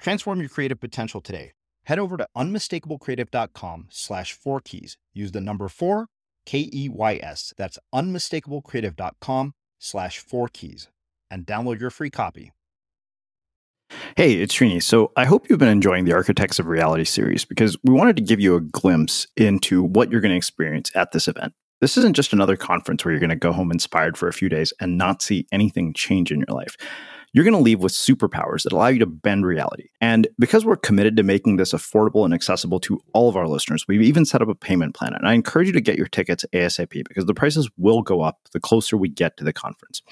Transform your creative potential today. Head over to unmistakablecreative.com slash four keys. Use the number four, K E Y S. That's unmistakablecreative.com slash four keys and download your free copy. Hey, it's Srini. So I hope you've been enjoying the Architects of Reality series because we wanted to give you a glimpse into what you're going to experience at this event. This isn't just another conference where you're going to go home inspired for a few days and not see anything change in your life you're going to leave with superpowers that allow you to bend reality. And because we're committed to making this affordable and accessible to all of our listeners, we've even set up a payment plan. And I encourage you to get your tickets ASAP because the prices will go up the closer we get to the conference.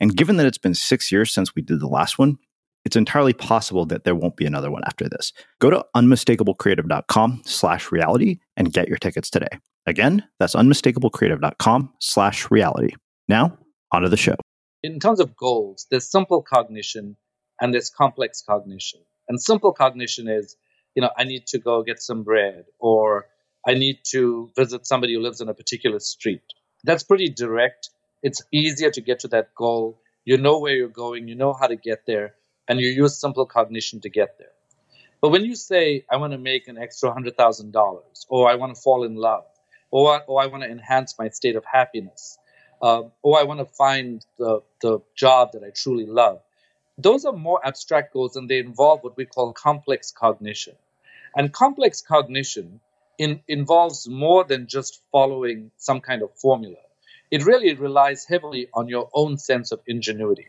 And given that it's been six years since we did the last one, it's entirely possible that there won't be another one after this. Go to unmistakablecreative.com slash reality and get your tickets today. Again, that's unmistakablecreative.com slash reality. Now, onto the show in terms of goals, there's simple cognition and there's complex cognition. And simple cognition is, you know, I need to go get some bread or I need to visit somebody who lives in a particular street. That's pretty direct. It's easier to get to that goal. You know where you're going, you know how to get there, and you use simple cognition to get there. But when you say, I want to make an extra $100,000, or I want to fall in love, or, or I want to enhance my state of happiness, uh, oh, I want to find the, the job that I truly love. Those are more abstract goals and they involve what we call complex cognition. And complex cognition in, involves more than just following some kind of formula. It really relies heavily on your own sense of ingenuity.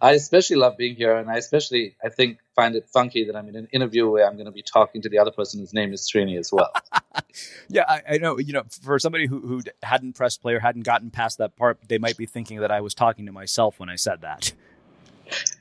I especially love being here, and I especially, I think, find it funky that I'm in an interview where I'm going to be talking to the other person whose name is Srini as well. yeah, I, I, know. You know, for somebody who who hadn't pressed play or hadn't gotten past that part, they might be thinking that I was talking to myself when I said that.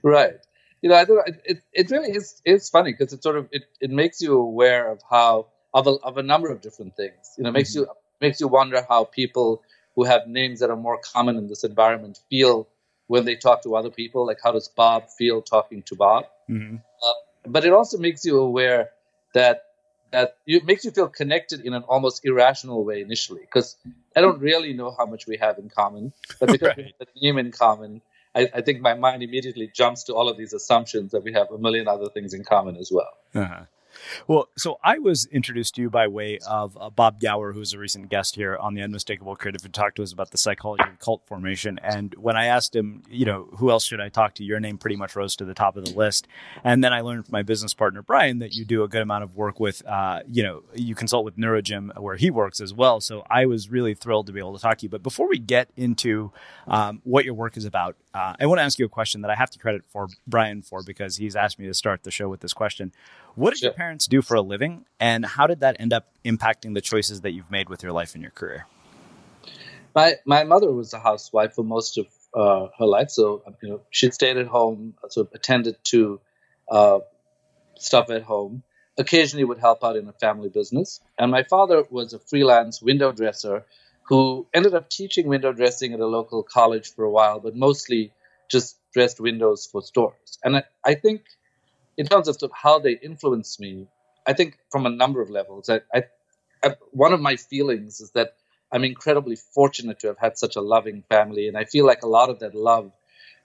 Right. You know, I think it, it really is is funny because it sort of it, it makes you aware of how of a, of a number of different things. You know, makes mm-hmm. you makes you wonder how people who have names that are more common in this environment feel when they talk to other people. Like, how does Bob feel talking to Bob? Mm-hmm. Uh, but it also makes you aware that that it makes you feel connected in an almost irrational way initially, because I don't really know how much we have in common, but because right. we have a name in common. I, I, think my mind immediately jumps to all of these assumptions that we have a million other things in common as well. Uh-huh. Well, so I was introduced to you by way of uh, Bob Gower, who's a recent guest here on the Unmistakable Creative, who talked to us about the psychology of cult formation. And when I asked him, you know, who else should I talk to, your name pretty much rose to the top of the list. And then I learned from my business partner Brian that you do a good amount of work with, uh, you know, you consult with Neurogym where he works as well. So I was really thrilled to be able to talk to you. But before we get into um, what your work is about, uh, I want to ask you a question that I have to credit for Brian for because he's asked me to start the show with this question. What did sure. your parents do for a living, and how did that end up impacting the choices that you've made with your life and your career? My my mother was a housewife for most of uh, her life, so you know she stayed at home, sort of attended to uh, stuff at home. Occasionally, would help out in a family business. And my father was a freelance window dresser who ended up teaching window dressing at a local college for a while, but mostly just dressed windows for stores. And I, I think in terms of, how they influenced me, I think from a number of levels. I, I, I, one of my feelings is that I'm incredibly fortunate to have had such a loving family, and I feel like a lot of that love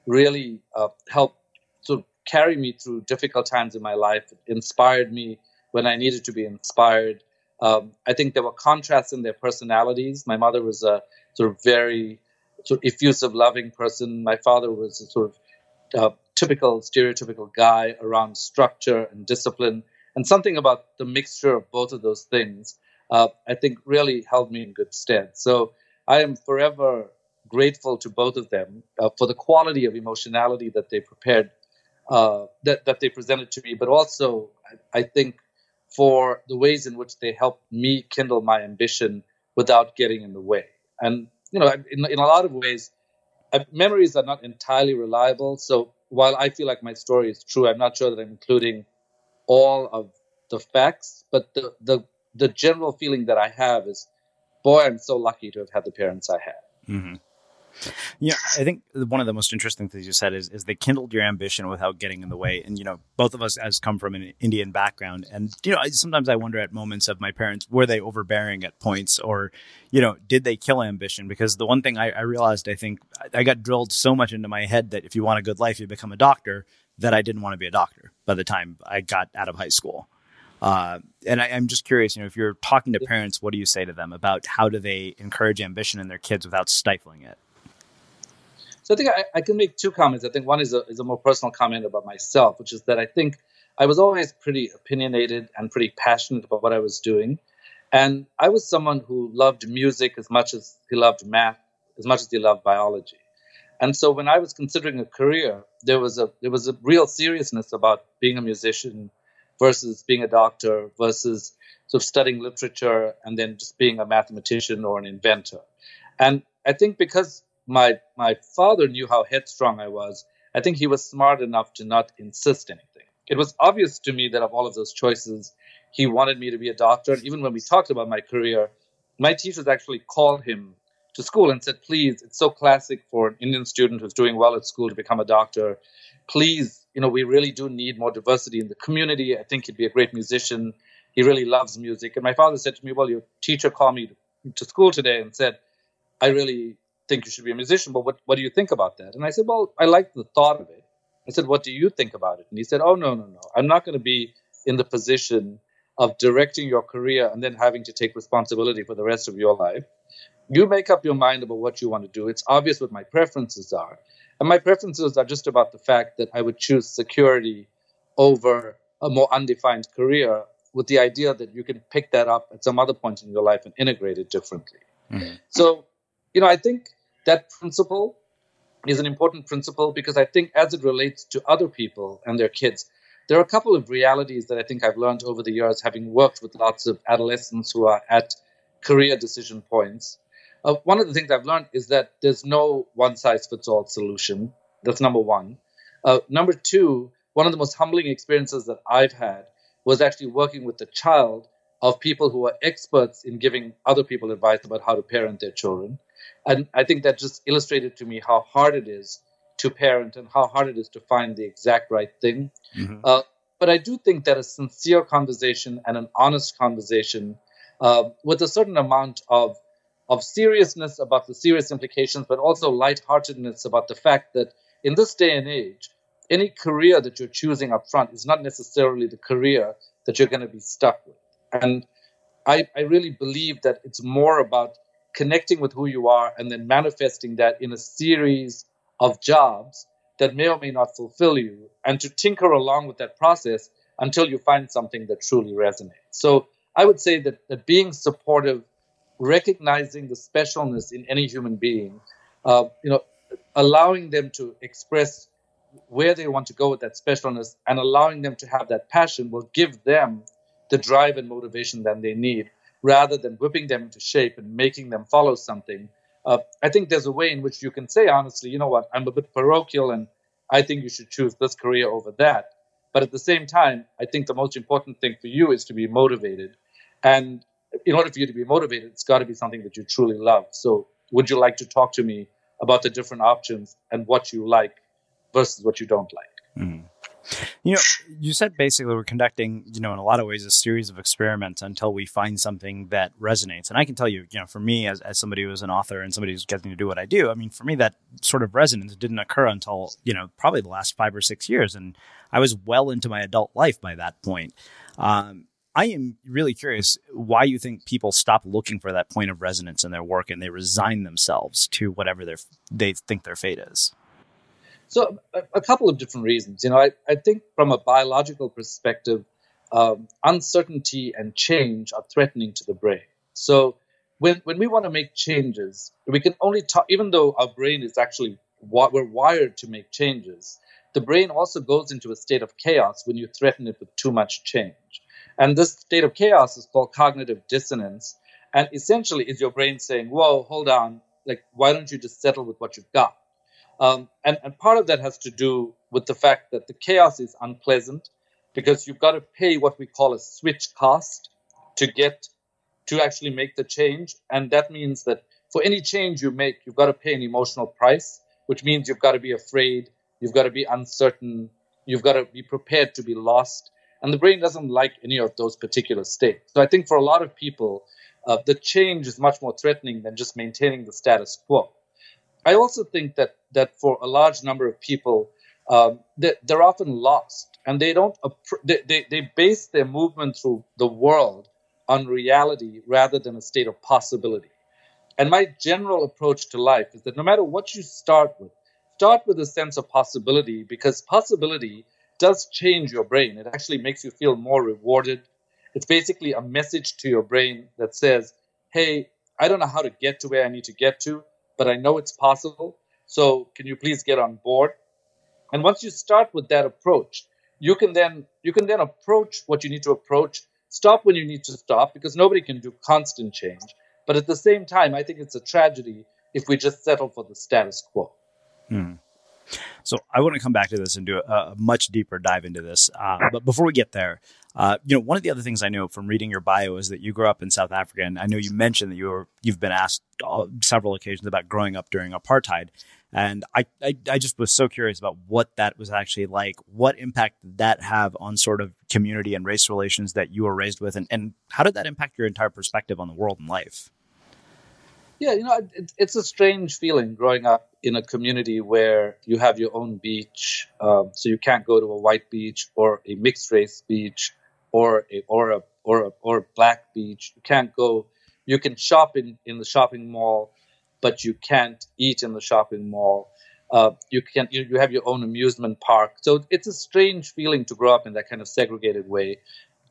really uh, helped sort of carry me through difficult times in my life. Inspired me when I needed to be inspired. Um, I think there were contrasts in their personalities. My mother was a sort of very sort of effusive, loving person. My father was a sort of uh, typical, stereotypical guy around structure and discipline. And something about the mixture of both of those things, uh, I think, really held me in good stead. So I am forever grateful to both of them uh, for the quality of emotionality that they prepared, uh, that, that they presented to me, but also, I, I think, for the ways in which they helped me kindle my ambition without getting in the way. And, you know, in, in a lot of ways, uh, memories are not entirely reliable. So while I feel like my story is true, I'm not sure that I'm including all of the facts, but the, the, the general feeling that I have is, boy, I'm so lucky to have had the parents I had. Mm-hmm. Yeah, I think one of the most interesting things you said is is they kindled your ambition without getting in the way. And you know, both of us has come from an Indian background, and you know, sometimes I wonder at moments of my parents were they overbearing at points, or you know, did they kill ambition? Because the one thing I, I realized, I think I got drilled so much into my head that if you want a good life, you become a doctor. That I didn't want to be a doctor by the time I got out of high school. Uh, and I, am just curious, you know, if you're talking to parents, what do you say to them about how do they encourage ambition in their kids without stifling it? So I think I, I, can make two comments. I think one is a, is a more personal comment about myself, which is that I think I was always pretty opinionated and pretty passionate about what I was doing. And I was someone who loved music as much as he loved math, as much as he loved biology. And so when I was considering a career, there was a there was a real seriousness about being a musician versus being a doctor versus sort of studying literature and then just being a mathematician or an inventor. And I think because my my father knew how headstrong I was. I think he was smart enough to not insist anything. It was obvious to me that of all of those choices, he wanted me to be a doctor. And even when we talked about my career, my teachers actually called him to school and said, "Please, it's so classic for an Indian student who's doing well at school to become a doctor. Please, you know, we really do need more diversity in the community. I think he'd be a great musician. He really loves music." And my father said to me, "Well, your teacher called me to school today and said." I really think you should be a musician, but what, what do you think about that? And I said, well, I like the thought of it. I said, what do you think about it? And he said, oh, no, no, no. I'm not going to be in the position of directing your career and then having to take responsibility for the rest of your life. You make up your mind about what you want to do. It's obvious what my preferences are. And my preferences are just about the fact that I would choose security over a more undefined career with the idea that you can pick that up at some other point in your life and integrate it differently. Mm-hmm. So, you know, I think that principle is an important principle because I think as it relates to other people and their kids, there are a couple of realities that I think I've learned over the years, having worked with lots of adolescents who are at career decision points. Uh, one of the things I've learned is that there's no one size fits all solution. That's number one. Uh, number two, one of the most humbling experiences that I've had was actually working with the child of people who are experts in giving other people advice about how to parent their children. And I think that just illustrated to me how hard it is to parent and how hard it is to find the exact right thing. Mm-hmm. Uh, but I do think that a sincere conversation and an honest conversation uh, with a certain amount of of seriousness about the serious implications, but also lightheartedness about the fact that in this day and age, any career that you're choosing up front is not necessarily the career that you're going to be stuck with. And I, I really believe that it's more about connecting with who you are and then manifesting that in a series of jobs that may or may not fulfill you and to tinker along with that process until you find something that truly resonates. So I would say that, that being supportive, recognizing the specialness in any human being, uh, you know, allowing them to express where they want to go with that specialness and allowing them to have that passion will give them the drive and motivation that they need rather than whipping them into shape and making them follow something. Uh, I think there's a way in which you can say honestly, you know what, I'm a bit parochial and I think you should choose this career over that. But at the same time, I think the most important thing for you is to be motivated. And in order for you to be motivated, it's got to be something that you truly love. So, would you like to talk to me about the different options and what you like versus what you don't like? Mm. You know, you said basically we're conducting, you know, in a lot of ways, a series of experiments until we find something that resonates. And I can tell you, you know, for me, as, as somebody who's an author and somebody who's getting to do what I do, I mean, for me, that sort of resonance didn't occur until, you know, probably the last five or six years. And I was well into my adult life by that point. Um, I am really curious why you think people stop looking for that point of resonance in their work and they resign themselves to whatever they think their fate is. So, a, a, couple of different reasons. You know, I, I think from a biological perspective, um, uncertainty and change are threatening to the brain. So, when, when we want to make changes, we can only talk, even though our brain is actually, we're wired to make changes, the brain also goes into a state of chaos when you threaten it with too much change. And this state of chaos is called cognitive dissonance. And essentially, is your brain saying, whoa, hold on, like, why don't you just settle with what you've got? Um, and, and part of that has to do with the fact that the chaos is unpleasant because you've got to pay what we call a switch cost to get to actually make the change. And that means that for any change you make, you've got to pay an emotional price, which means you've got to be afraid, you've got to be uncertain, you've got to be prepared to be lost. And the brain doesn't like any of those particular states. So I think for a lot of people, uh, the change is much more threatening than just maintaining the status quo. I also think that that for a large number of people, um, they, they're often lost and they don't they, they, they base their movement through the world on reality rather than a state of possibility. And my general approach to life is that no matter what you start with, start with a sense of possibility because possibility does change your brain. It actually makes you feel more rewarded. It's basically a message to your brain that says, hey, I don't know how to get to where I need to get to, but I know it's possible. So can you please get on board? And once you start with that approach, you can then you can then approach what you need to approach, stop when you need to stop, because nobody can do constant change. But at the same time, I think it's a tragedy if we just settle for the status quo. Hmm. So I want to come back to this and do a, a much deeper dive into this. Uh, but before we get there, uh, you know, one of the other things I know from reading your bio is that you grew up in South Africa, and I know you mentioned that you were you've been asked several occasions about growing up during apartheid. And I, I, I just was so curious about what that was actually like. What impact did that have on sort of community and race relations that you were raised with, and, and how did that impact your entire perspective on the world and life? Yeah, you know, it, it's a strange feeling growing up in a community where you have your own beach, um, so you can't go to a white beach or a mixed race beach or a or a or a or black beach. You can't go. You can shop in in the shopping mall, but you can't eat in the shopping mall. Uh, you can you, you have your own amusement park. So it's a strange feeling to grow up in that kind of segregated way.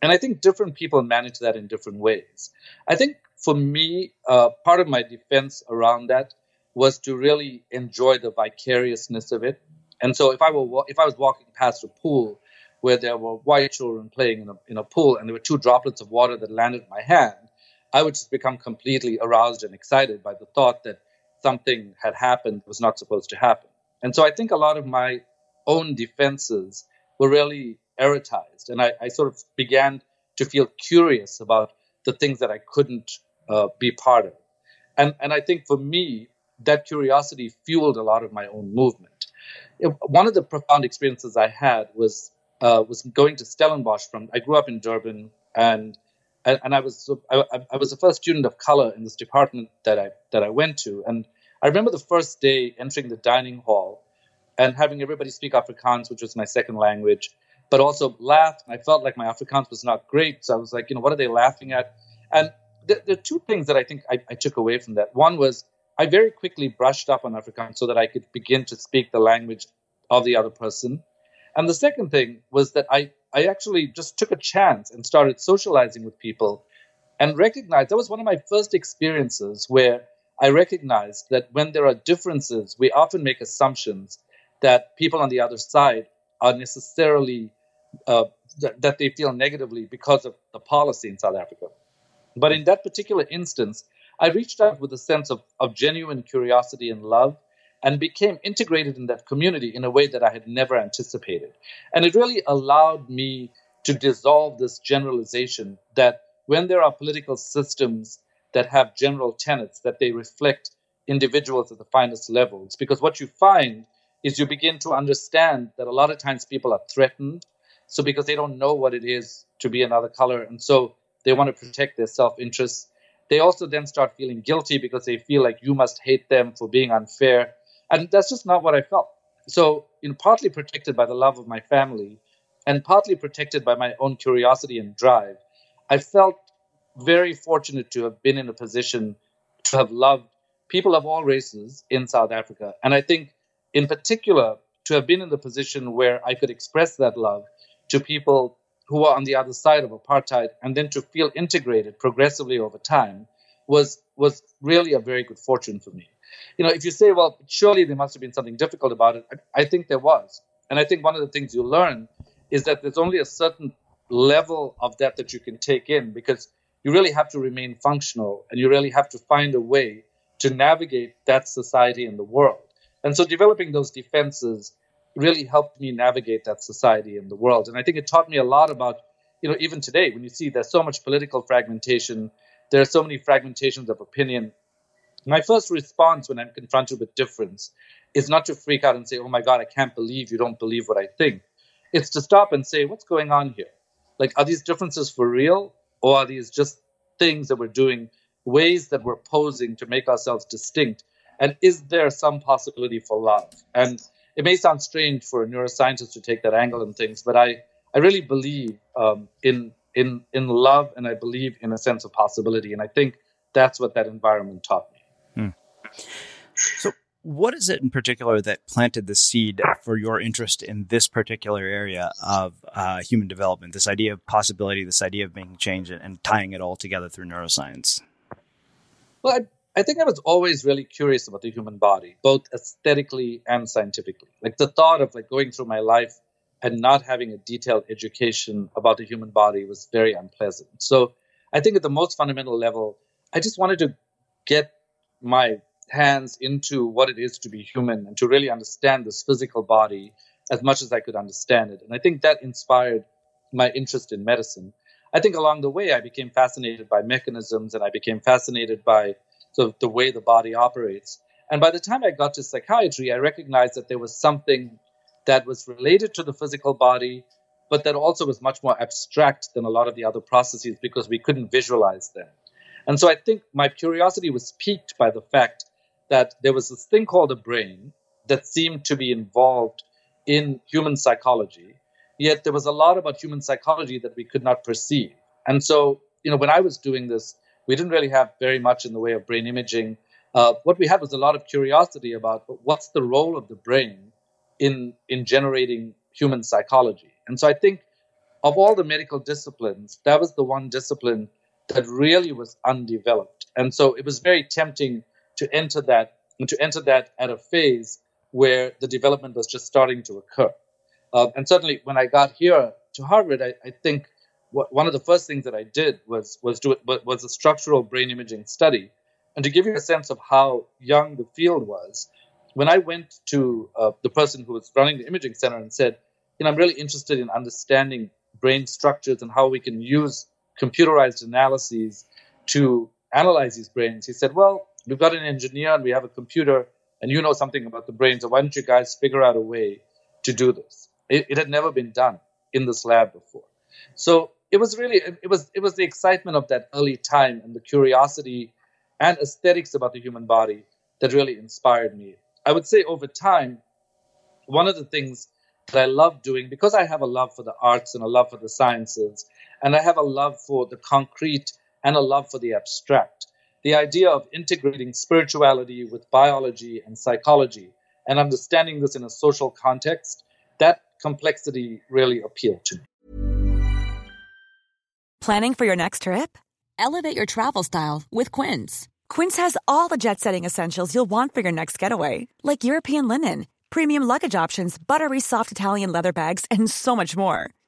And I think different people manage that in different ways. I think for me, uh, part of my defense around that was to really enjoy the vicariousness of it. And so if I were if I was walking past a pool where there were white children playing in a, in a pool and there were two droplets of water that landed in my hand, I would just become completely aroused and excited by the thought that something had happened that was not supposed to happen. And so I think a lot of my own defenses were really erotized. And I, I sort of began to feel curious about the things that I couldn't uh, be part of. And, and I think for me, that curiosity fueled a lot of my own movement. One of the profound experiences I had was uh, was going to Stellenbosch. From I grew up in Durban, and and, and I was I, I, was the first student of color in this department that I that I went to. And I remember the first day entering the dining hall and having everybody speak Afrikaans, which was my second language, but also laugh. And I felt like my Afrikaans was not great, so I was like, you know, what are they laughing at? And there, there are two things that I think I, I, took away from that. One was I very quickly brushed up on Afrikaans so that I could begin to speak the language of the other person. And the second thing was that I, I actually just took a chance and started socializing with people and recognized that was one of my first experiences where I recognized that when there are differences, we often make assumptions that people on the other side are necessarily uh, th- that they feel negatively because of the policy in South Africa. But in that particular instance, I reached out with a sense of, of genuine curiosity and love and became integrated in that community in a way that I had never anticipated. And it really allowed me to dissolve this generalization that when there are political systems that have general tenets, that they reflect individuals at the finest levels. Because what you find is you begin to understand that a lot of times people are threatened. So because they don't know what it is to be another color. And so they want to protect their self interests They also then start feeling guilty because they feel like you must hate them for being unfair. And that's just not what I felt. So, in partly protected by the love of my family and partly protected by my own curiosity and drive, I felt very fortunate to have been in a position to have loved people of all races in South Africa. And I think, in particular, to have been in the position where I could express that love to people who were on the other side of apartheid and then to feel integrated progressively over time was was really a very good fortune for me. You know, if you say, well, surely there must have been something difficult about it, I, I think there was. And I think one of the things you learn is that there's only a certain level of that that you can take in because you really have to remain functional and you really have to find a way to navigate that society and the world. And so developing those defenses really helped me navigate that society and the world. And I think it taught me a lot about, you know, even today, when you see there's so much political fragmentation, there are so many fragmentations of opinion. My first response when I'm confronted with difference is not to freak out and say, oh my God, I can't believe you don't believe what I think. It's to stop and say, what's going on here? Like, are these differences for real? Or are these just things that we're doing, ways that we're posing to make ourselves distinct? And is there some possibility for love? And it may sound strange for a neuroscientist to take that angle and things, but I, I really believe um, in in in love, and I believe in a sense of possibility, and I think that's what that environment taught me. Hmm. So, what is it in particular that planted the seed for your interest in this particular area of uh, human development? This idea of possibility, this idea of making change, and tying it all together through neuroscience. Well, I, I think I was always really curious about the human body, both aesthetically and scientifically. Like the thought of like going through my life and not having a detailed education about the human body was very unpleasant. So I think at the most fundamental level, I just wanted to get my hands into what it is to be human and to really understand this physical body as much as I could understand it. And I think that inspired my interest in medicine. I think along the way, I became fascinated by mechanisms and I became fascinated by sort of the way the body operates. And by the time I got to psychiatry, I recognized that there was something that was related to the physical body, but that also was much more abstract than a lot of the other processes because we couldn't visualize them. And so I think my curiosity was piqued by the fact that there was this thing called a brain that seemed to be involved in human psychology, yet there was a lot about human psychology that we could not perceive. And so, you know, when I was doing this, we didn't really have very much in the way of brain imaging. Uh, what we had was a lot of curiosity about what's the role of the brain in in generating human psychology. And so I think of all the medical disciplines, that was the one discipline that really was undeveloped. And so it was very tempting to enter that and to enter that at a phase where the development was just starting to occur. Uh, and certainly when I got here to Harvard, I, I think what, one of the first things that I did was was do was a structural brain imaging study. And to give you a sense of how young the field was, when I went to uh, the person who was running the imaging center and said, you know, I'm really interested in understanding brain structures and how we can use computerized analyses to analyze these brains. He said, well, we've got an engineer and we have a computer and you know something about the brain. So why don't you guys figure out a way to do this? It, it had never been done in this lab before. So it was really, it was, it was the excitement of that early time and the curiosity and aesthetics about the human body that really inspired me. I would say over time, one of the things that I love doing, because I have a love for the arts and a love for the sciences, and I have a love for the concrete and a love for the abstract, the idea of integrating spirituality with biology and psychology and understanding this in a social context, that complexity really appealed to me. Planning for your next trip? Elevate your travel style with Quince. Quince has all the jet setting essentials you'll want for your next getaway, like European linen, premium luggage options, buttery soft Italian leather bags, and so much more.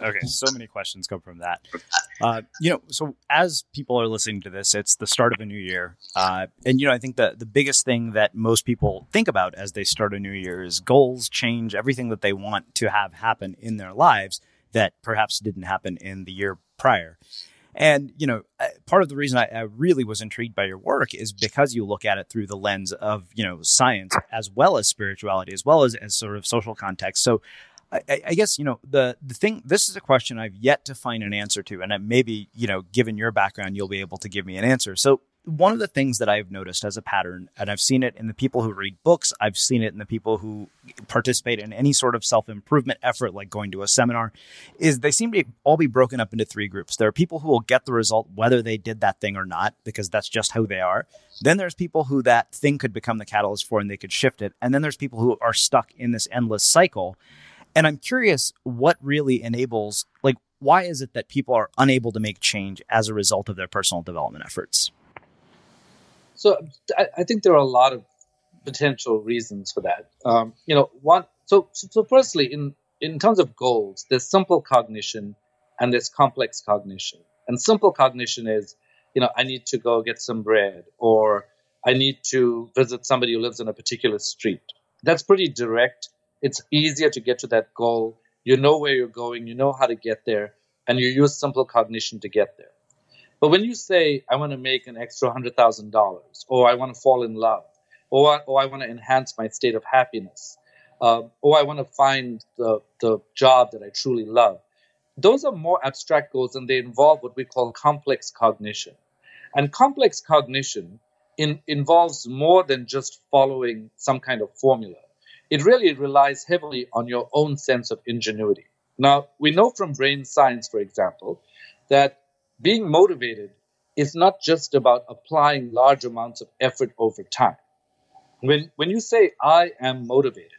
Okay, so many questions come from that. Uh, you know, so as people are listening to this, it's the start of a new year, uh, and you know, I think that the biggest thing that most people think about as they start a new year is goals, change, everything that they want to have happen in their lives that perhaps didn't happen in the year prior. And you know, uh, part of the reason I, I really was intrigued by your work is because you look at it through the lens of you know science as well as spirituality, as well as as sort of social context. So I, I, guess you know the the thing. This is a question I've yet to find an answer to, and maybe you know, given your background, you'll be able to give me an answer. So one of the things that I've noticed as a pattern, and I've seen it in the people who read books, I've seen it in the people who participate in any sort of self improvement effort, like going to a seminar, is they seem to all be broken up into three groups. There are people who will get the result whether they did that thing or not, because that's just how they are. Then there's people who that thing could become the catalyst for and they could shift it. And then there's people who are stuck in this endless cycle. And I'm curious what really enables, like, why is it that people are unable to make change as a result of their personal development efforts? So I, I think there are a lot of potential reasons for that. Um, you know, one. So, so, so firstly, in in terms of goals, there's simple cognition and there's complex cognition. And simple cognition is, you know, I need to go get some bread or I need to visit somebody who lives in a particular street. That's pretty direct it's easier to get to that goal. You know where you're going, you know how to get there, and you use simple cognition to get there. But when you say, I want to make an extra $100,000, or I want to fall in love, or, or I want to enhance my state of happiness, uh, or I want to find the, the job that I truly love, those are more abstract goals and they involve what we call complex cognition. And complex cognition in, involves more than just following some kind of formula it really relies heavily on your own sense of ingenuity. Now, we know from brain science, for example, that being motivated is not just about applying large amounts of effort over time. When, when you say, I am motivated,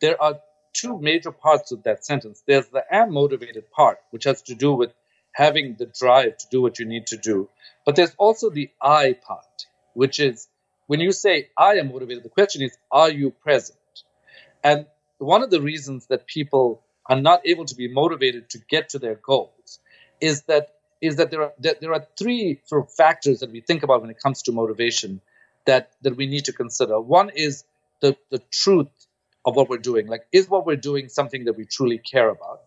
there are two major parts of that sentence. There's the am motivated part, which has to do with having the drive to do what you need to do. But there's also the I part, which is when you say, I am motivated, the question is, are you present? And one of the reasons that people are not able to be motivated to get to their goals is that is that there are that there are three sort of factors that we think about when it comes to motivation that that we need to consider. One is the the truth of what we're doing. Like, is what we're doing something that we truly care about?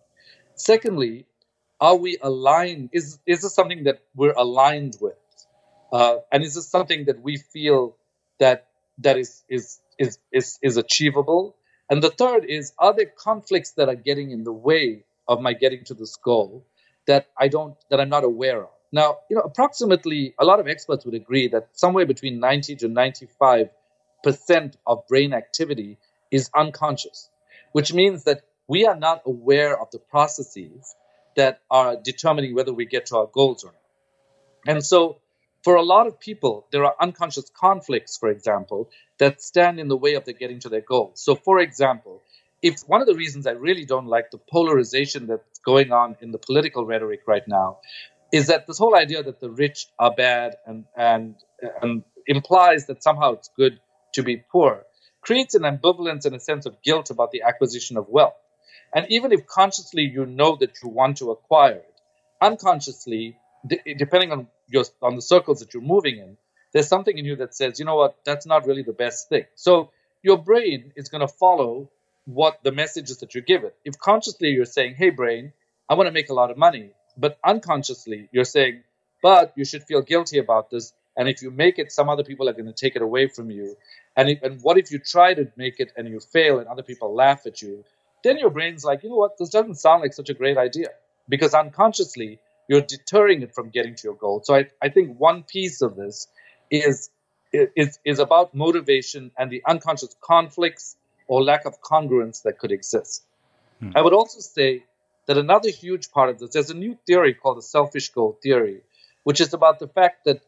Secondly, are we aligned? Is is this something that we're aligned with? Uh, and is this something that we feel that that is is is is, is achievable? And the third is are there conflicts that are getting in the way of my getting to this goal that I don't that I'm not aware of? Now, you know, approximately a lot of experts would agree that somewhere between 90 to 95 percent of brain activity is unconscious, which means that we are not aware of the processes that are determining whether we get to our goals or not. And so, for a lot of people, there are unconscious conflicts, for example, that stand in the way of their getting to their goals. So, for example, if one of the reasons I really don't like the polarization that's going on in the political rhetoric right now is that this whole idea that the rich are bad and and and implies that somehow it's good to be poor creates an ambivalence and a sense of guilt about the acquisition of wealth. And even if consciously you know that you want to acquire it, unconsciously, depending on your on the circles that you're moving in, there's something in you that says, you know what, that's not really the best thing. So your brain is going to follow what the message is that you give it. If consciously you're saying, hey brain, I want to make a lot of money, but unconsciously you're saying, but you should feel guilty about this. And if you make it, some other people are going to take it away from you. And, if, and what if you try to make it and you fail and other people laugh at you? Then your brain's like, you know what, this doesn't sound like such a great idea. Because unconsciously, you're deterring it from getting to your goal. So I, I think one piece of this is, is, is about motivation and the unconscious conflicts or lack of congruence that could exist. Hmm. I would also say that another huge part of this, there's a new theory called the selfish goal theory, which is about the fact that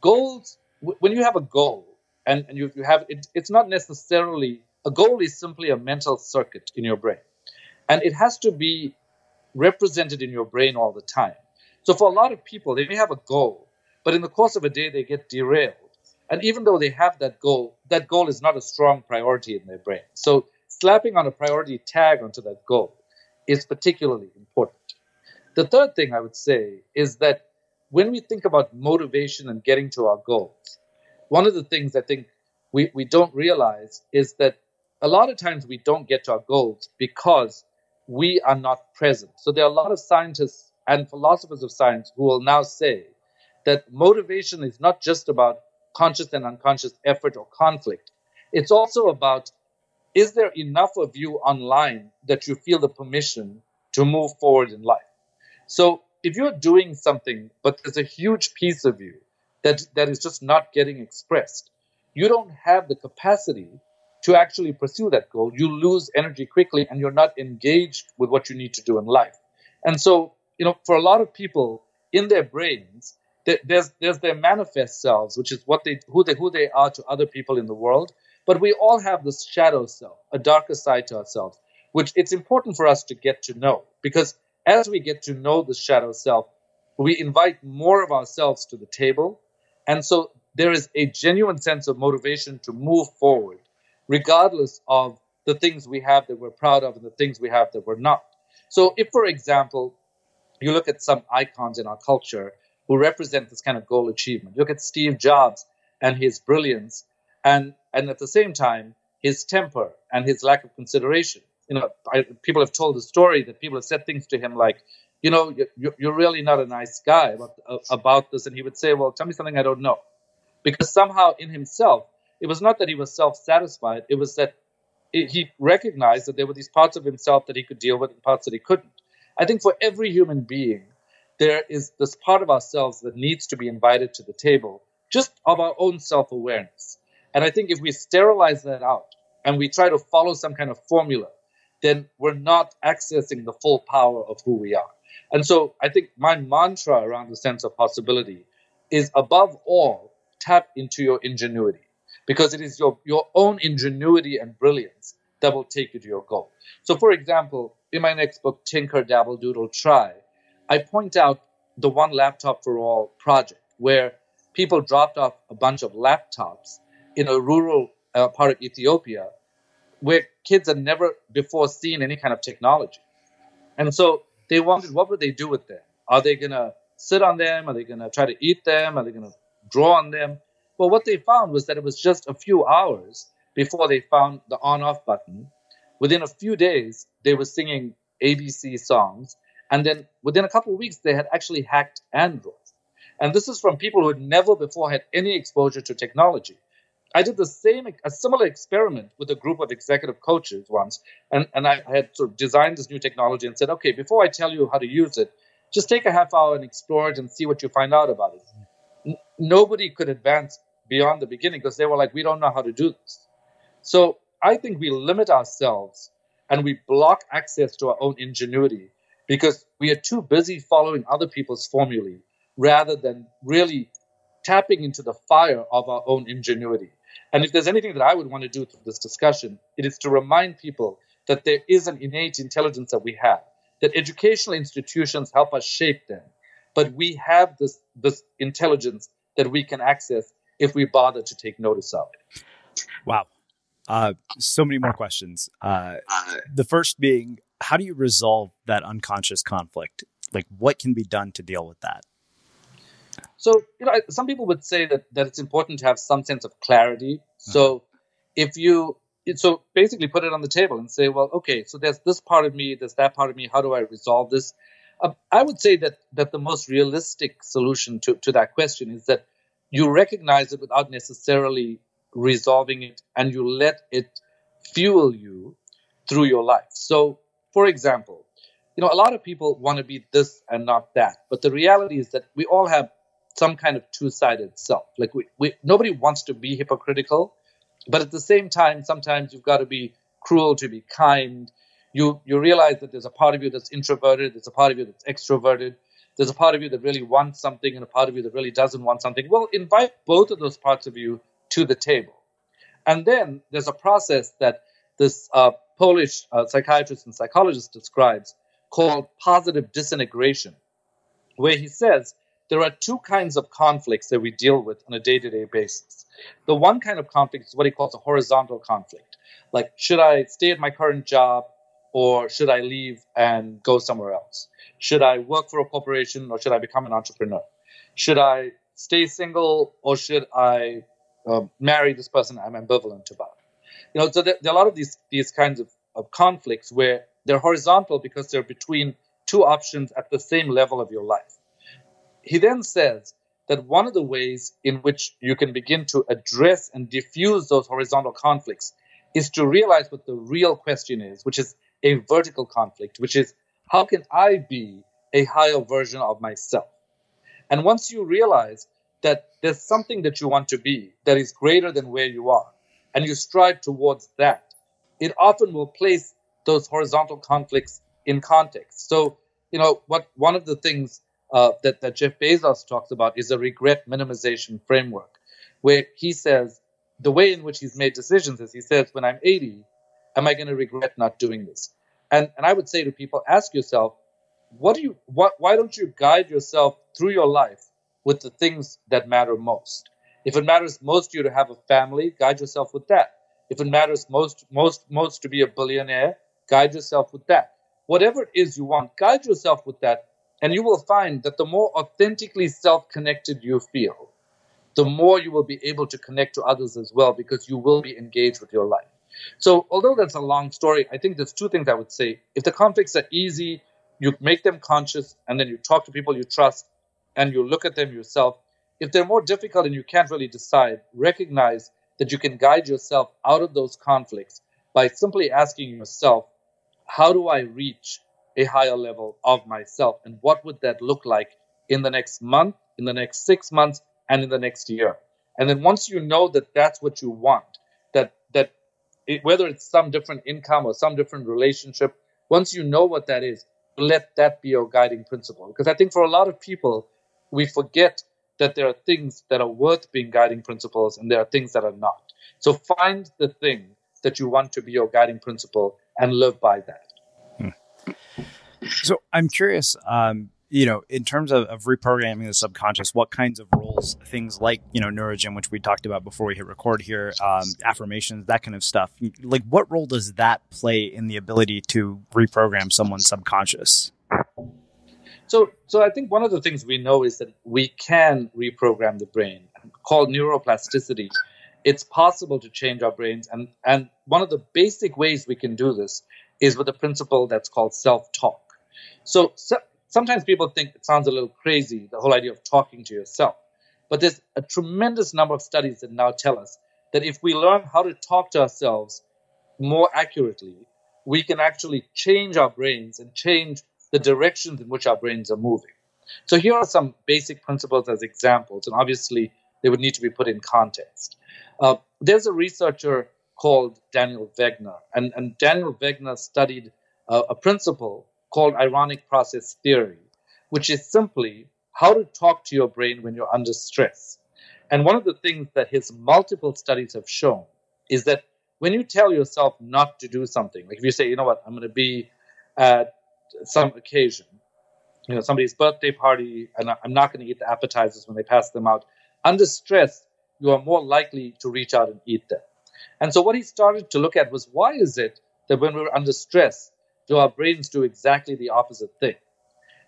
goals, when you have a goal and, and you, you have it, it's not necessarily a goal is simply a mental circuit in your brain. And it has to be represented in your brain all the time. So for a lot of people, they may have a goal, but in the course of a day, they get derailed. And even though they have that goal, that goal is not a strong priority in their brain. So slapping on a priority tag onto that goal is particularly important. The third thing I would say is that when we think about motivation and getting to our goals, one of the things I think we, we don't realize is that a lot of times we don't get to our goals because we are not present. So there are a lot of scientists and philosophers of science who will now say that motivation is not just about conscious and unconscious effort or conflict. It's also about is there enough of you online that you feel the permission to move forward in life? So if you're doing something, but there's a huge piece of you that, that is just not getting expressed, you don't have the capacity to actually pursue that goal. You lose energy quickly and you're not engaged with what you need to do in life. And so, you know, for a lot of people in their brains, there's there's their manifest selves, which is what they who they who they are to other people in the world. But we all have this shadow self, a darker side to ourselves, which it's important for us to get to know because as we get to know the shadow self, we invite more of ourselves to the table, and so there is a genuine sense of motivation to move forward, regardless of the things we have that we're proud of and the things we have that we're not. So, if, for example, you look at some icons in our culture who represent this kind of goal achievement. Look at Steve Jobs and his brilliance, and and at the same time his temper and his lack of consideration. You know, I, people have told the story that people have said things to him like, you know, you're, you're really not a nice guy about about this, and he would say, well, tell me something I don't know, because somehow in himself, it was not that he was self-satisfied; it was that he recognized that there were these parts of himself that he could deal with and parts that he couldn't. I think for every human being, there is this part of ourselves that needs to be invited to the table, just of our own self awareness. And I think if we sterilize that out and we try to follow some kind of formula, then we're not accessing the full power of who we are. And so I think my mantra around the sense of possibility is above all, tap into your ingenuity because it is your, your own ingenuity and brilliance that will take you to your goal. So, for example, in my next book, Tinker, Dabble, Doodle, Try, I point out the One Laptop for All project, where people dropped off a bunch of laptops in a rural uh, part of Ethiopia where kids had never before seen any kind of technology. And so they wondered what would they do with them? Are they going to sit on them? Are they going to try to eat them? Are they going to draw on them? Well, what they found was that it was just a few hours before they found the on off button. Within a few days, they were singing ABC songs and then within a couple of weeks, they had actually hacked Android. And this is from people who had never before had any exposure to technology. I did the same, a similar experiment with a group of executive coaches once. And, and I had sort of designed this new technology and said, okay, before I tell you how to use it, just take a half hour and explore it and see what you find out about it. N- nobody could advance beyond the beginning because they were like, we don't know how to do this. So I think we limit ourselves and we block access to our own ingenuity because we are too busy following other people's formulae rather than really tapping into the fire of our own ingenuity. And if there's anything that I would want to do through this discussion, it is to remind people that there is an innate intelligence that we have, that educational institutions help us shape them, but we have this, this intelligence that we can access if we bother to take notice of it. Wow. Uh, so many more questions. Uh, the first being, how do you resolve that unconscious conflict? Like, what can be done to deal with that? So, you know, some people would say that, that it's important to have some sense of clarity. So, uh-huh. if you, so basically put it on the table and say, well, okay, so there's this part of me, there's that part of me. How do I resolve this? Uh, I would say that that the most realistic solution to, to that question is that you recognize it without necessarily resolving it and you let it fuel you through your life. So, for example, you know, a lot of people want to be this and not that, but the reality is that we all have some kind of two-sided self. Like we, we nobody wants to be hypocritical, but at the same time, sometimes you've got to be cruel to be kind. You you realize that there's a part of you that's introverted, there's a part of you that's extroverted, there's a part of you that really wants something and a part of you that really doesn't want something. Well, invite both of those parts of you to the table. And then there's a process that this uh, Polish uh, psychiatrist and psychologist describes called positive disintegration, where he says there are two kinds of conflicts that we deal with on a day to day basis. The one kind of conflict is what he calls a horizontal conflict. Like, should I stay at my current job or should I leave and go somewhere else? Should I work for a corporation or should I become an entrepreneur? Should I stay single or should I uh, marry this person I'm ambivalent about? You know, so there, there, are a lot of these these kinds of, of conflicts where they're horizontal because they're between two options at the same level of your life. He then says that one of the ways in which you can begin to address and diffuse those horizontal conflicts is to realize what the real question is, which is a vertical conflict, which is how can I be a higher version of myself? And once you realize that there's something that you want to be that is greater than where you are, and you strive towards that, it often will place those horizontal conflicts in context. So, you know, what one of the things uh, that, that Jeff Bezos talks about is a regret minimization framework, where he says the way in which he's made decisions is he says, when I'm 80, am I going to regret not doing this? And, and I would say to people, ask yourself, what do you, what, why don't you guide yourself through your life with the things that matter most? If it matters most to you to have a family, guide yourself with that. If it matters most, most, most to be a billionaire, guide yourself with that. Whatever it is you want, guide yourself with that. And you will find that the more authentically self connected you feel, the more you will be able to connect to others as well because you will be engaged with your life. So, although that's a long story, I think there's two things I would say. If the conflicts are easy, you make them conscious, and then you talk to people you trust, and you look at them yourself. If they're more difficult and you can't really decide, recognize that you can guide yourself out of those conflicts by simply asking yourself, how do I reach a higher level of myself? And what would that look like in the next month, in the next six months, and in the next year? And then once you know that that's what you want, that that it, whether it's some different income or some different relationship, once you know what that is, let that be your guiding principle. Because I think for a lot of people, we forget that there are things that are worth being guiding principles and there are things that are not. So find the thing that you want to be your guiding principle and live by that. Hmm. So I'm curious, um, you know, in terms of, of, reprogramming the subconscious, what kinds of roles, things like, you know, neurogen, which we talked about before we hit record here, um, affirmations, that kind of stuff, like what role does that play in the ability to reprogram someone's subconscious? So, so I think one of the things we know is that we can reprogram the brain, called neuroplasticity. It's possible to change our brains, and and one of the basic ways we can do this is with a principle that's called self-talk. So, so sometimes people think it sounds a little crazy, the whole idea of talking to yourself. But there's a tremendous number of studies that now tell us that if we learn how to talk to ourselves more accurately, we can actually change our brains and change the directions in which our brains are moving. So here are some basic principles as examples, and obviously they would need to be put in context. Uh, there's a researcher called Daniel Wegner. And, and Daniel Wegner studied uh, a principle called ironic process theory, which is simply how to talk to your brain when you're under stress. And one of the things that his multiple studies have shown is that when you tell yourself not to do something, like if you say, you know what, I'm going to be at some occasion, you know, somebody's birthday party, and I'm not going to eat the appetizers when they pass them out. Under stress, you are more likely to reach out and eat them. And so what he started to look at was why is it that when we're under stress, do our brains do exactly the opposite thing?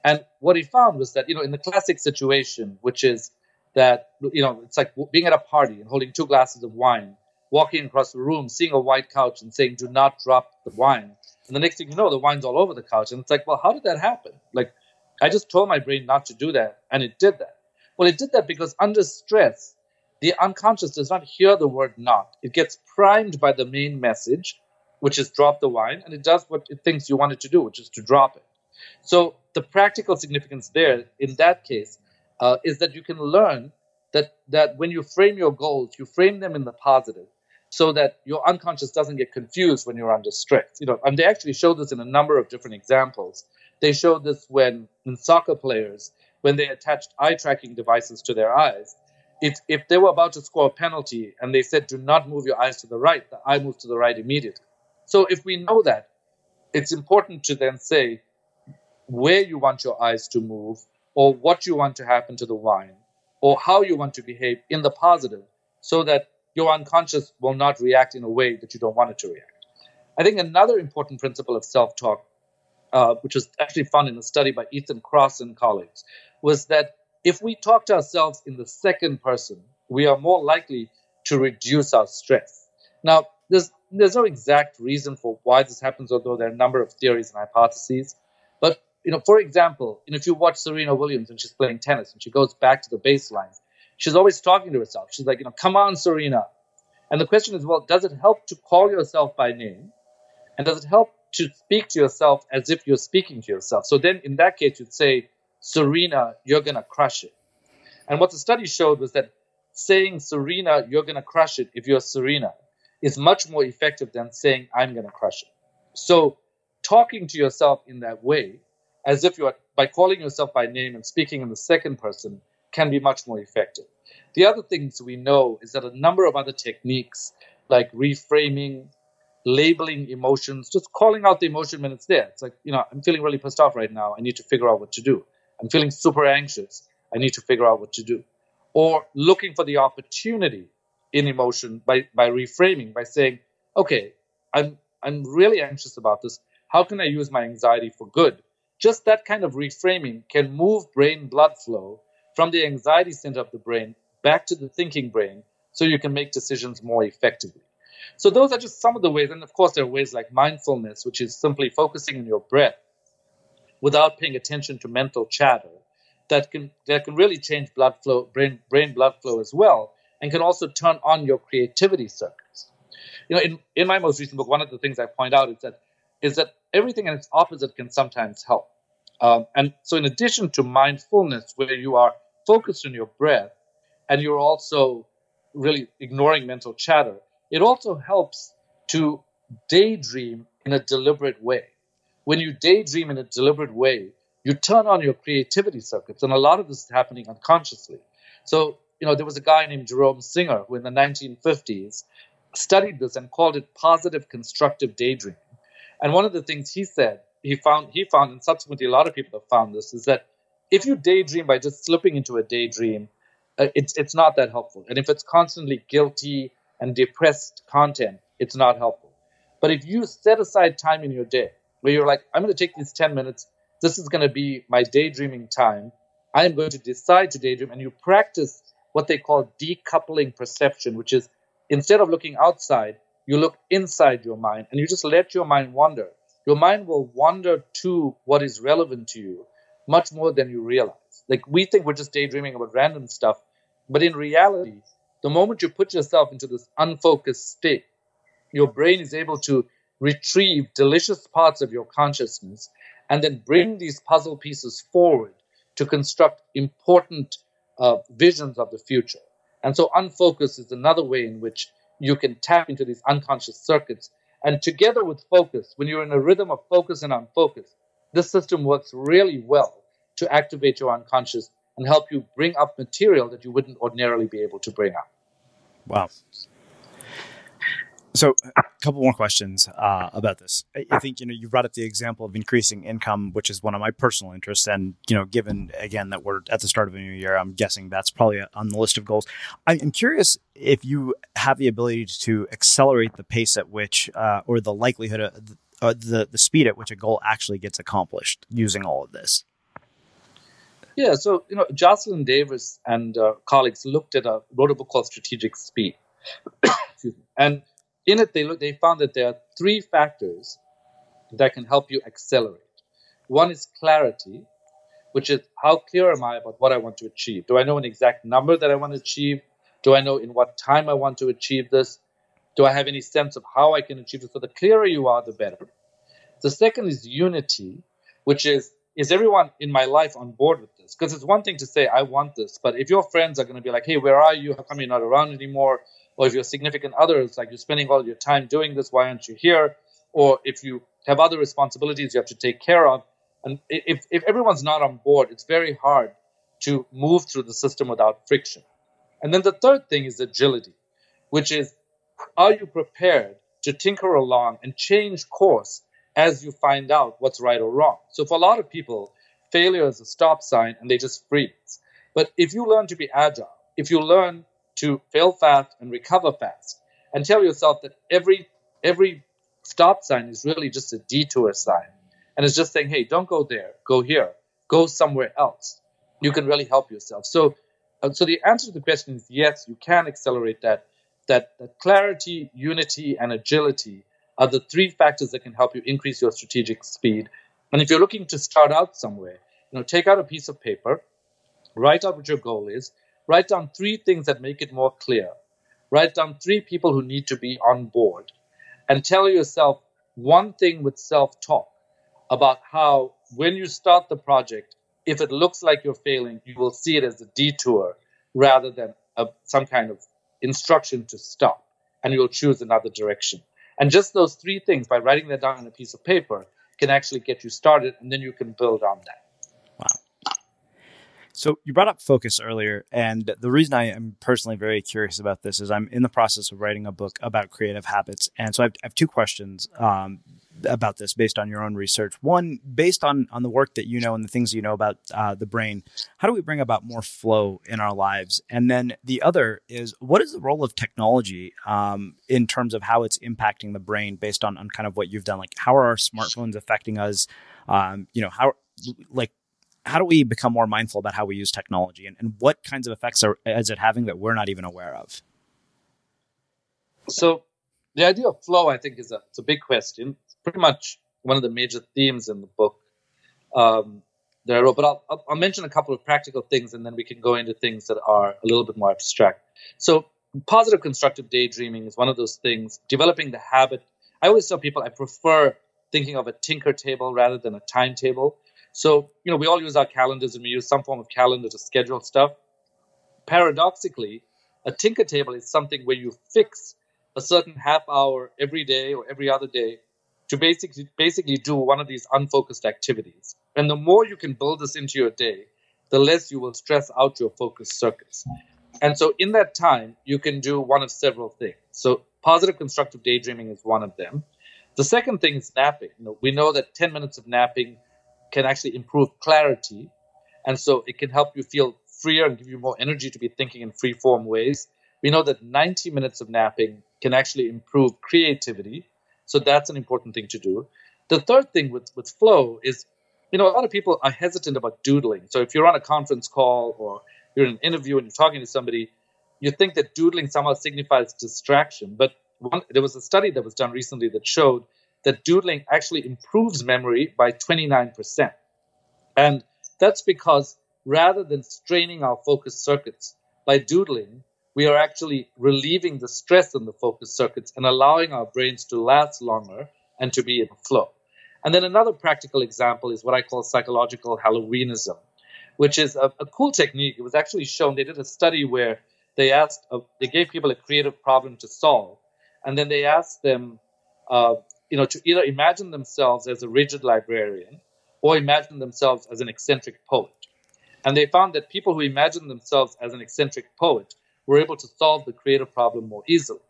And what he found was that, you know, in the classic situation, which is that, you know, it's like being at a party and holding two glasses of wine, walking across the room, seeing a white couch and saying, do not drop the wine. And the next thing you know, the wine's all over the couch. And it's like, well, how did that happen? Like, I just told my brain not to do that, and it did that. Well, it did that because under stress, the unconscious does not hear the word not. It gets primed by the main message, which is drop the wine, and it does what it thinks you want it to do, which is to drop it. So the practical significance there, in that case, uh, is that you can learn that that when you frame your goals, you frame them in the positive, so that your unconscious doesn't get confused when you're under stress. You know, and they actually show this in a number of different examples. They showed this when in soccer players when they attached eye tracking devices to their eyes. If if they were about to score a penalty and they said, "Do not move your eyes to the right," the eye moves to the right immediately. So if we know that, it's important to then say where you want your eyes to move, or what you want to happen to the wine, or how you want to behave in the positive, so that your unconscious will not react in a way that you don't want it to react. I think another important principle of self talk, uh, which was actually found in a study by Ethan Kross and colleagues, was that if we talk to ourselves in the second person, we are more likely to reduce our stress. Now, there's there's no exact reason for why this happens, although there are a number of theories and hypotheses. But you know, for example, you know, if you watch Serena Williams and she's playing tennis and she goes back to the baseline, she's always talking to herself. She's like, you know, come on, Serena. And the question is, well, does it help to call yourself by name? And does it help to speak to yourself as if you're speaking to yourself? So then in that case, you'd say, Serena, you're going to crush it. And what the study showed was that saying, Serena, you're going to crush it if you're Serena is much more effective than saying, I'm going to crush it. So talking to yourself in that way, as if you are by calling yourself by name and speaking in the second person, can be much more effective. The other things we know is that a number of other techniques like reframing, labeling emotions, just calling out the emotion when it's there. It's like, you know, I'm feeling really pissed off right now. I need to figure out what to do. I'm feeling super anxious. I need to figure out what to do. Or looking for the opportunity in emotion by, by reframing, by saying, okay, I'm, I'm really anxious about this. How can I use my anxiety for good? Just that kind of reframing can move brain blood flow from the anxiety center of the brain back to the thinking brain so you can make decisions more effectively. So those are just some of the ways. And of course, there are ways like mindfulness, which is simply focusing on your breath without paying attention to mental chatter that can that can really change blood flow, brain brain blood flow as well, and can also turn on your creativity circuits. You know, in, in my most recent book, one of the things I point out is that is that everything and its opposite can sometimes help. Um, and so, in addition to mindfulness, where you are focused on your breath and you're also really ignoring mental chatter, it also helps to daydream in a deliberate way. When you daydream in a deliberate way, you turn on your creativity circuits, and a lot of this is happening unconsciously. So, you know, there was a guy named Jerome Singer who in the 1950s studied this and called it positive constructive daydreaming. And one of the things he said, he found, he found, and subsequently a lot of people have found this, is that if you daydream by just slipping into a daydream, uh, it's it's not that helpful. And if it's constantly guilty and depressed content, it's not helpful. But if you set aside time in your day where you're like, I'm going to take these 10 minutes, this is going to be my daydreaming time. I am going to decide to daydream, and you practice what they call decoupling perception, which is instead of looking outside, you look inside your mind and you just let your mind wander. Your mind will wander to what is relevant to you much more than you realize. Like we think we're just daydreaming about random stuff, but in reality, the moment you put yourself into this unfocused state, your brain is able to retrieve delicious parts of your consciousness and then bring these puzzle pieces forward to construct important uh, visions of the future. And so, unfocus is another way in which you can tap into these unconscious circuits. And together with focus, when you're in a rhythm of focus and unfocus, this system works really well to activate your unconscious and help you bring up material that you wouldn't ordinarily be able to bring up. Wow. So, a couple more questions uh, about this. I think you know you brought up the example of increasing income, which is one of my personal interests, and you know, given again that we're at the start of a new year, I'm guessing that's probably on the list of goals. I'm curious if you have the ability to accelerate the pace at which, uh, or the likelihood of uh, the the speed at which a goal actually gets accomplished using all of this. Yeah, so you know, Jocelyn Davis and uh, colleagues looked at a wrote a book called Strategic Speed, and in it, they, look, they found that there are three factors that can help you accelerate. One is clarity, which is how clear am I about what I want to achieve? Do I know an exact number that I want to achieve? Do I know in what time I want to achieve this? Do I have any sense of how I can achieve it? So the clearer you are, the better. The second is unity, which is is everyone in my life on board with this? Because it's one thing to say I want this, but if your friends are going to be like, "Hey, where are you? How come you're not around anymore?" or if your significant other is like you're spending all your time doing this, why aren't you here? Or if you have other responsibilities you have to take care of, and if, if everyone's not on board, it's very hard to move through the system without friction. And then the third thing is agility, which is are you prepared to tinker along and change course as you find out what's right or wrong? So for a lot of people, failure is a stop sign and they just freeze. But if you learn to be agile, if you learn to fail fast and recover fast and tell yourself that every every stop sign is really just a detour sign and it's just saying hey don't go there. Go here. Go somewhere else. You can really help yourself. So uh, so the answer to the question is yes you can accelerate that that clarity unity and agility are the three factors that can help you increase your strategic speed and if you're looking to start out somewhere you know take out a piece of paper write out what your goal is Write down three things that make it more clear. Write down three people who need to be on board. And tell yourself one thing with self talk about how, when you start the project, if it looks like you're failing, you will see it as a detour rather than a, some kind of instruction to stop. And you'll choose another direction. And just those three things, by writing that down on a piece of paper, can actually get you started, and then you can build on that. Wow. So you brought up focus earlier, and the reason I am personally very curious about this is I'm in the process of writing a book about creative habits, and so I have, I have two questions um, about this based on your own research. One, based on on the work that you know and the things you know about uh, the brain, how do we bring about more flow in our lives? And then the other is, what is the role of technology um, in terms of how it's impacting the brain, based on on kind of what you've done? Like, how are our smartphones affecting us? Um, you know, how like how do we become more mindful about how we use technology and, and what kinds of effects are, is it having that we're not even aware of? So the idea of flow, I think, is a, it's a big question. Pretty much one of the major themes in the book um, that I wrote. But I'll, I'll, mention a couple of practical things, and then we can go into things that are a little bit more abstract. So positive constructive daydreaming is one of those things. Developing the habit. I always tell people I prefer thinking of a tinker table rather than a timetable so, you know, we all use our calendars and we use some form of calendar to schedule stuff. Paradoxically, a tinker table is something where you fix a certain half hour every day or every other day to basically basically do one of these unfocused activities. And the more you can build this into your day, the less you will stress out your focus circuits. And so in that time, you can do one of several things. So positive constructive daydreaming is one of them. The second thing is napping. You know, we know that 10 minutes of napping can actually improve clarity. And so it can help you feel freer and give you more energy to be thinking in free form ways. We know that 90 minutes of napping can actually improve creativity. So that's an important thing to do. The third thing with, with flow is, you know, a lot of people are hesitant about doodling. So if you're on a conference call or you're in an interview and you're talking to somebody, you think that doodling somehow signifies distraction. But one, there was a study that was done recently that showed that doodling actually improves memory by 29%. And that's because rather than straining our focus circuits by doodling, we are actually relieving the stress in the focus circuits and allowing our brains to last longer and to be in flow. And then another practical example is what I call psychological Halloweenism, which is a, a cool technique. It was actually shown, they did a study where they asked, uh, they gave people a creative problem to solve, and then they asked them, uh, you know, to either imagine themselves as a rigid librarian or imagine themselves as an eccentric poet. And they found that people who imagined themselves as an eccentric poet were able to solve the creative problem more easily.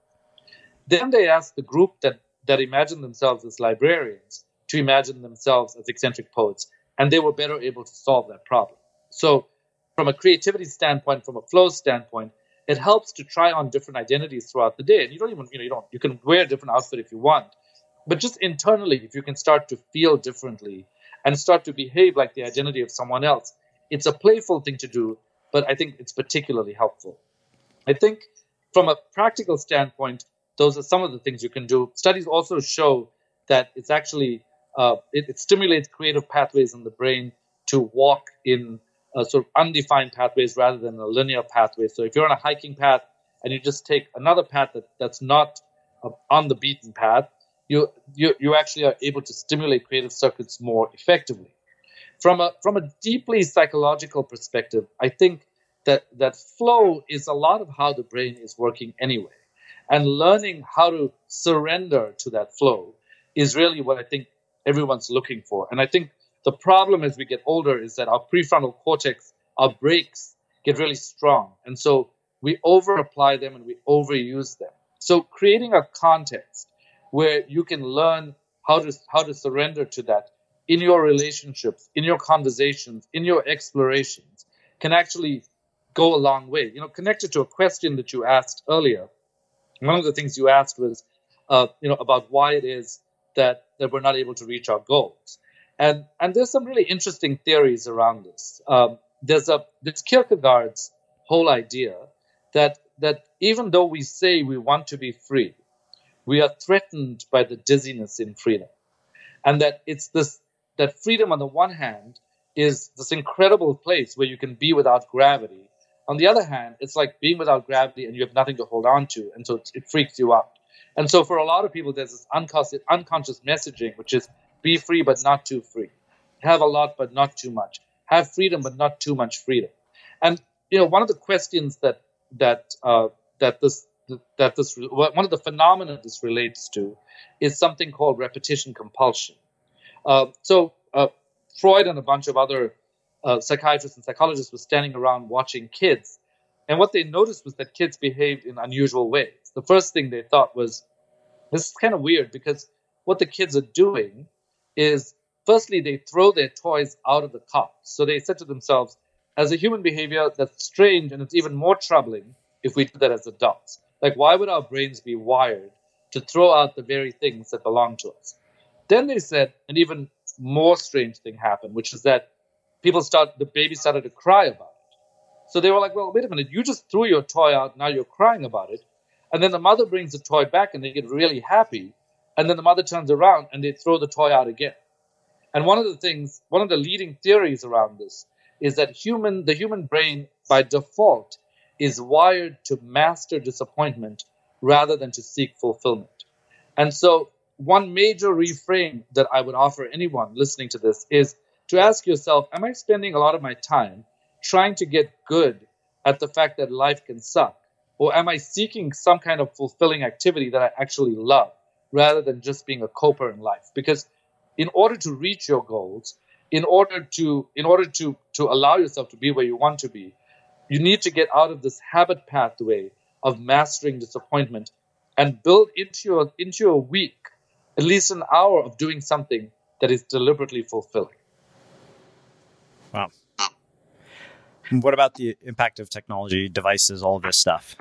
Then they asked the group that, that imagined themselves as librarians to imagine themselves as eccentric poets, and they were better able to solve that problem. So, from a creativity standpoint, from a flow standpoint, it helps to try on different identities throughout the day. And you don't even, you know, you don't, you can wear a different outfit if you want. But just internally, if you can start to feel differently and start to behave like the identity of someone else, it's a playful thing to do, but I think it's particularly helpful. I think from a practical standpoint, those are some of the things you can do. Studies also show that it's actually uh, it, it, stimulates creative pathways in the brain to walk in sort of undefined pathways rather than a linear pathway. So if you're on a hiking path and you just take another path that, that's not uh, on the beaten path, you, you you actually are able to stimulate creative circuits more effectively. From a from a deeply psychological perspective, I think that that flow is a lot of how the brain is working anyway. And learning how to surrender to that flow is really what I think everyone's looking for. And I think the problem as we get older is that our prefrontal cortex, our brakes get really strong. And so we over apply them and we overuse them. So creating a context where you can learn how to how to surrender to that in your relationships, in your conversations, in your explorations can actually go a long way. You know, connected to a question that you asked earlier, one of the things you asked was, uh, you know, about why it is that that we're not able to reach our goals, and and there's some really interesting theories around this. Um, there's a there's Kierkegaard's whole idea that that even though we say we want to be free, we are threatened by the dizziness in freedom, and that it's this that freedom on the one hand is this incredible place where you can be without gravity on the other hand, it's like being without gravity and you have nothing to hold on to, and so it freaks you out. And so for a lot of people, there's this unconscious, unconscious messaging, which is be free but not too free, have a lot but not too much, have freedom but not too much freedom. And you know, one of the questions that that uh, that this that this one of the phenomena this relates to is something called repetition compulsion. Uh, so uh, Freud and a bunch of other uh, psychiatrists and psychologists were standing around watching kids. And what they noticed was that kids behaved in unusual ways. The first thing they thought was, this is kind of weird because what the kids are doing is, firstly, they throw their toys out of the cart. So they said to themselves, as a human behavior, that's strange and it's even more troubling if we do that as adults. Like, why would our brains be wired to throw out the very things that belong to us? Then they said an even more strange thing happened, which is that people start, the baby started to cry about it. So they were like, well, wait a minute, you just threw your toy out, now you're crying about it. And then the mother brings the toy back and they get really happy. And then the mother turns around and they throw the toy out again. And one of the things, one of the leading theories around this is that human, the human brain by default is wired to master disappointment rather than to seek fulfillment. And so one major reframe that I would offer anyone listening to this is to ask yourself, am I spending a lot of my time trying to get good at the fact that life can suck? Or am I seeking some kind of fulfilling activity that I actually love rather than just being a coper in life? Because in order to reach your goals, in order to in order to to allow yourself to be where you want to be, you need to get out of this habit pathway of mastering disappointment and build into your into your week at least an hour of doing something that is deliberately fulfilling. Wow. What about the impact of technology, devices, all this stuff?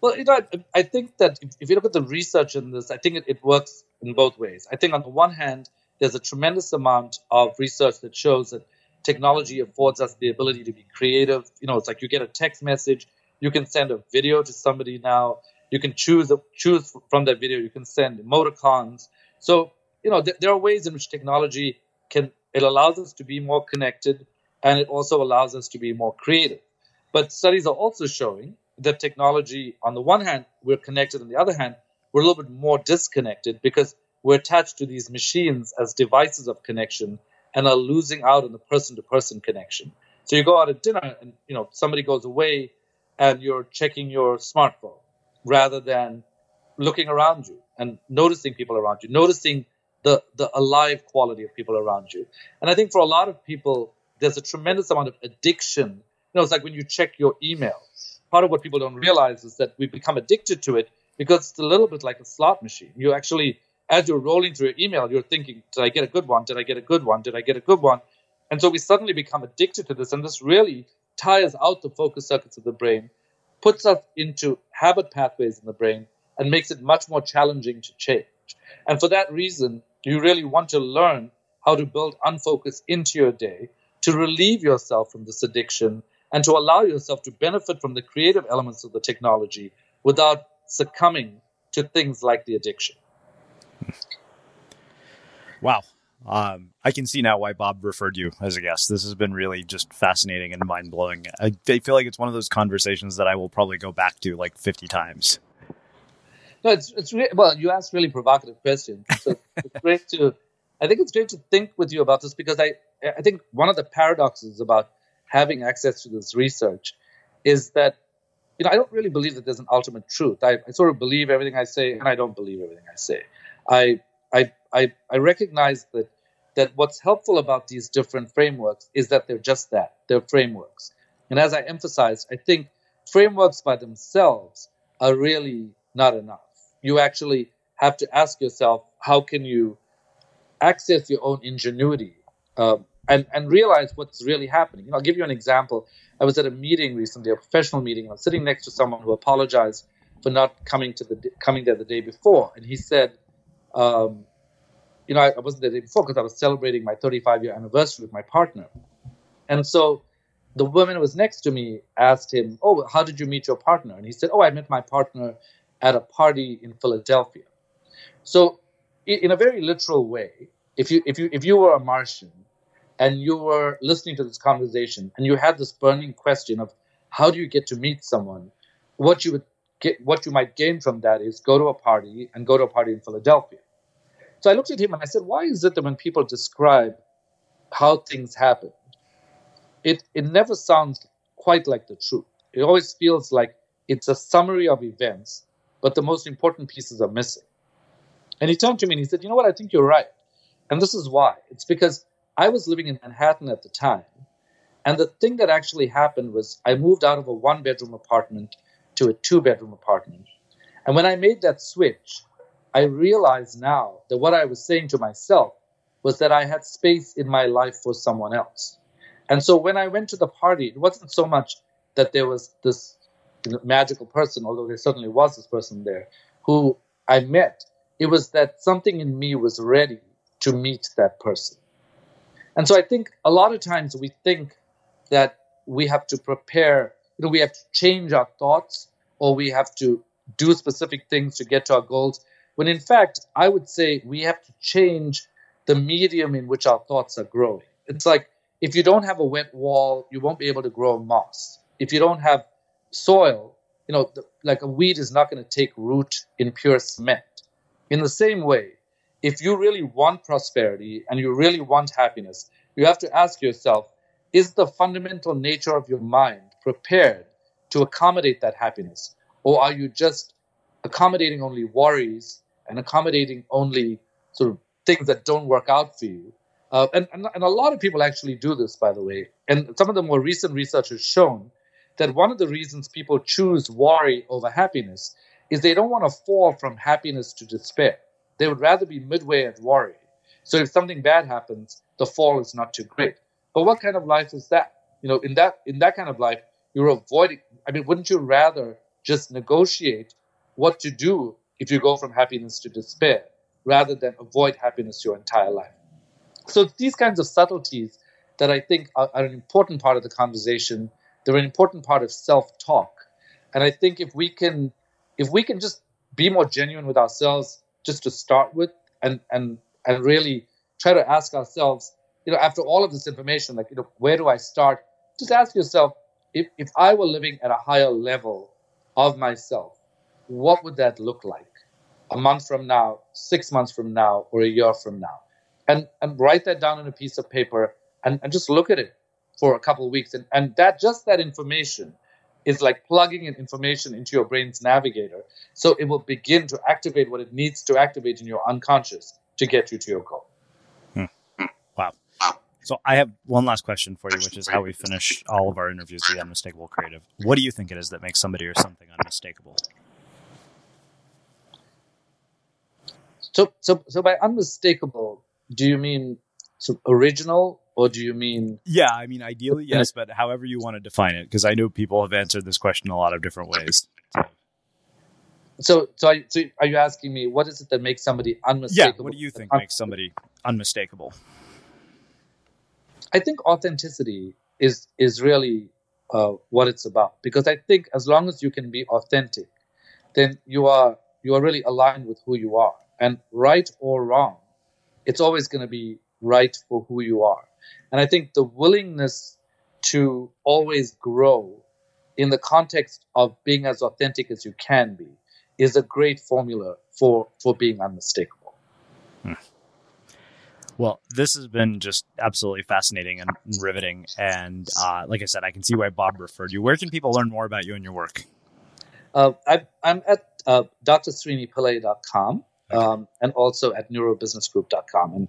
Well, you know, I, I think that if, if, you look at the research in this, I think it, it works in both ways. I think on the one hand, there's a tremendous amount of research that shows that technology affords us the ability to be creative. You know, it's like you get a text message, you can send a video to somebody now, you can choose a, choose from that video, you can send emoticons. So, you know, th- there are ways in which technology can it allows us to be more connected and it also allows us to be more creative. But studies are also showing that technology, on the one hand, we're connected, on the other hand, we're a little bit more disconnected because we're attached to these machines as devices of connection and are losing out on the person to person connection. So you go out at dinner and you know somebody goes away and you're checking your smartphone rather than looking around you and noticing people around you, noticing the, the alive quality of people around you. And I think for a lot of people, there's a tremendous amount of addiction. You know, it's like when you check your email. Part of what people don't realize is that we become addicted to it because it's a little bit like a slot machine. You actually, as you're rolling through your email, you're thinking, did I get a good one? Did I get a good one? Did I get a good one? And so we suddenly become addicted to this. And this really tires out the focus circuits of the brain, puts us into habit pathways in the brain, and makes it much more challenging to change. And for that reason, you really want to learn how to build unfocus into your day, to relieve yourself from this addiction, and to allow yourself to benefit from the creative elements of the technology without succumbing to things like the addiction. Wow. Um, I can see now why Bob referred you as a guest. This has been really just fascinating and mind blowing. I, I, feel like it's one of those conversations that I will probably go back to like 50 times. No, it's, it's re- well, you asked really provocative questions. So it's great to, I think it's great to think with you about this because I, I think one of the paradoxes about having access to this research is that, you know, I don't really believe that there's an ultimate truth. I, I sort of believe everything I say and I don't believe everything I say. I, I, I, I recognize that that what's helpful about these different frameworks is that they're just that they're frameworks. And as I emphasized, I think frameworks by themselves are really not enough. You actually have to ask yourself, how can you access your own ingenuity um, and, and realize what's really happening? You know, I'll give you an example. I was at a meeting recently, a professional meeting. I was sitting next to someone who apologized for not coming to the coming there the day before, and he said, um, you know, I, I wasn't there the day before because I was celebrating my 35 year anniversary with my partner. And so the woman who was next to me asked him, Oh, how did you meet your partner? And he said, Oh, I met my partner at a party in Philadelphia. So, in a very literal way, if you, if you, if you were a Martian and you were listening to this conversation and you had this burning question of how do you get to meet someone, what you would get, what you might gain from that is go to a party and go to a party in Philadelphia. So I looked at him and I said, why is it that when people describe how things happen, it, it never sounds quite like the truth? It always feels like it's a summary of events, but the most important pieces are missing. And he turned to me and he said, You know what? I think you're right. And this is why. It's because I was living in Manhattan at the time. And the thing that actually happened was I moved out of a one bedroom apartment to a two bedroom apartment. And when I made that switch, I realize now that what I was saying to myself was that I had space in my life for someone else. And so when I went to the party, it wasn't so much that there was this magical person, although there certainly was this person there, who I met. It was that something in me was ready to meet that person. And so I think a lot of times we think that we have to prepare, you know, we have to change our thoughts or we have to do specific things to get to our goals. When in fact, I would say we have to change the medium in which our thoughts are growing. It's like if you don't have a wet wall, you won't be able to grow moss. If you don't have soil, you know, the, like a weed is not going to take root in pure cement. In the same way, if you really want prosperity and you really want happiness, you have to ask yourself is the fundamental nature of your mind prepared to accommodate that happiness? Or are you just accommodating only worries and accommodating only sort of things that don't work out for you. Uh, and, and, and a lot of people actually do this, by the way. And some of the more recent research has shown that one of the reasons people choose worry over happiness is they don't want to fall from happiness to despair. They would rather be midway at worry. So if something bad happens, the fall is not too great. But what kind of life is that? You know, in that in that kind of life, you're avoiding. I mean, wouldn't you rather just negotiate what to do if you go from happiness to despair rather than avoid happiness your entire life. So these kinds of subtleties that I think are, are an important part of the conversation. They're an important part of self-talk. And I think if we can if we can just be more genuine with ourselves just to start with and and and really try to ask ourselves, you know, after all of this information, like, you know, where do I start? Just ask yourself, if, if I were living at a higher level of myself, what would that look like a month from now, six months from now, or a year from now? And, and write that down on a piece of paper and, and just look at it for a couple of weeks. And, and that just that information is like plugging in information into your brain's navigator. So it will begin to activate what it needs to activate in your unconscious to get you to your goal. Hmm. Wow. So I have one last question for you, which is how we finish all of our interviews with the unmistakable creative. What do you think it is that makes somebody or something unmistakable? So, so, so by unmistakable, do you mean so original or do you mean yeah i mean ideally yes but however you want to define it because i know people have answered this question a lot of different ways. So so, I, so are you asking me what is it that makes somebody unmistakable? yeah what do you think makes somebody unmistakable? I think authenticity is is really uh, what it's about because i think as long as you can be authentic then you are you are really aligned with who you are and right or wrong it's always going to be right for who you are. And I think the willingness to always grow in the context of being as authentic as you can be is a great formula for, for being unmistakable. Hmm. Well, this has been just absolutely fascinating and riveting. And uh, like I said, I can see why Bob referred you. Where can people learn more about you and your work? Uh, I, am at uh, um, and also at neurobusinessgroup.com. And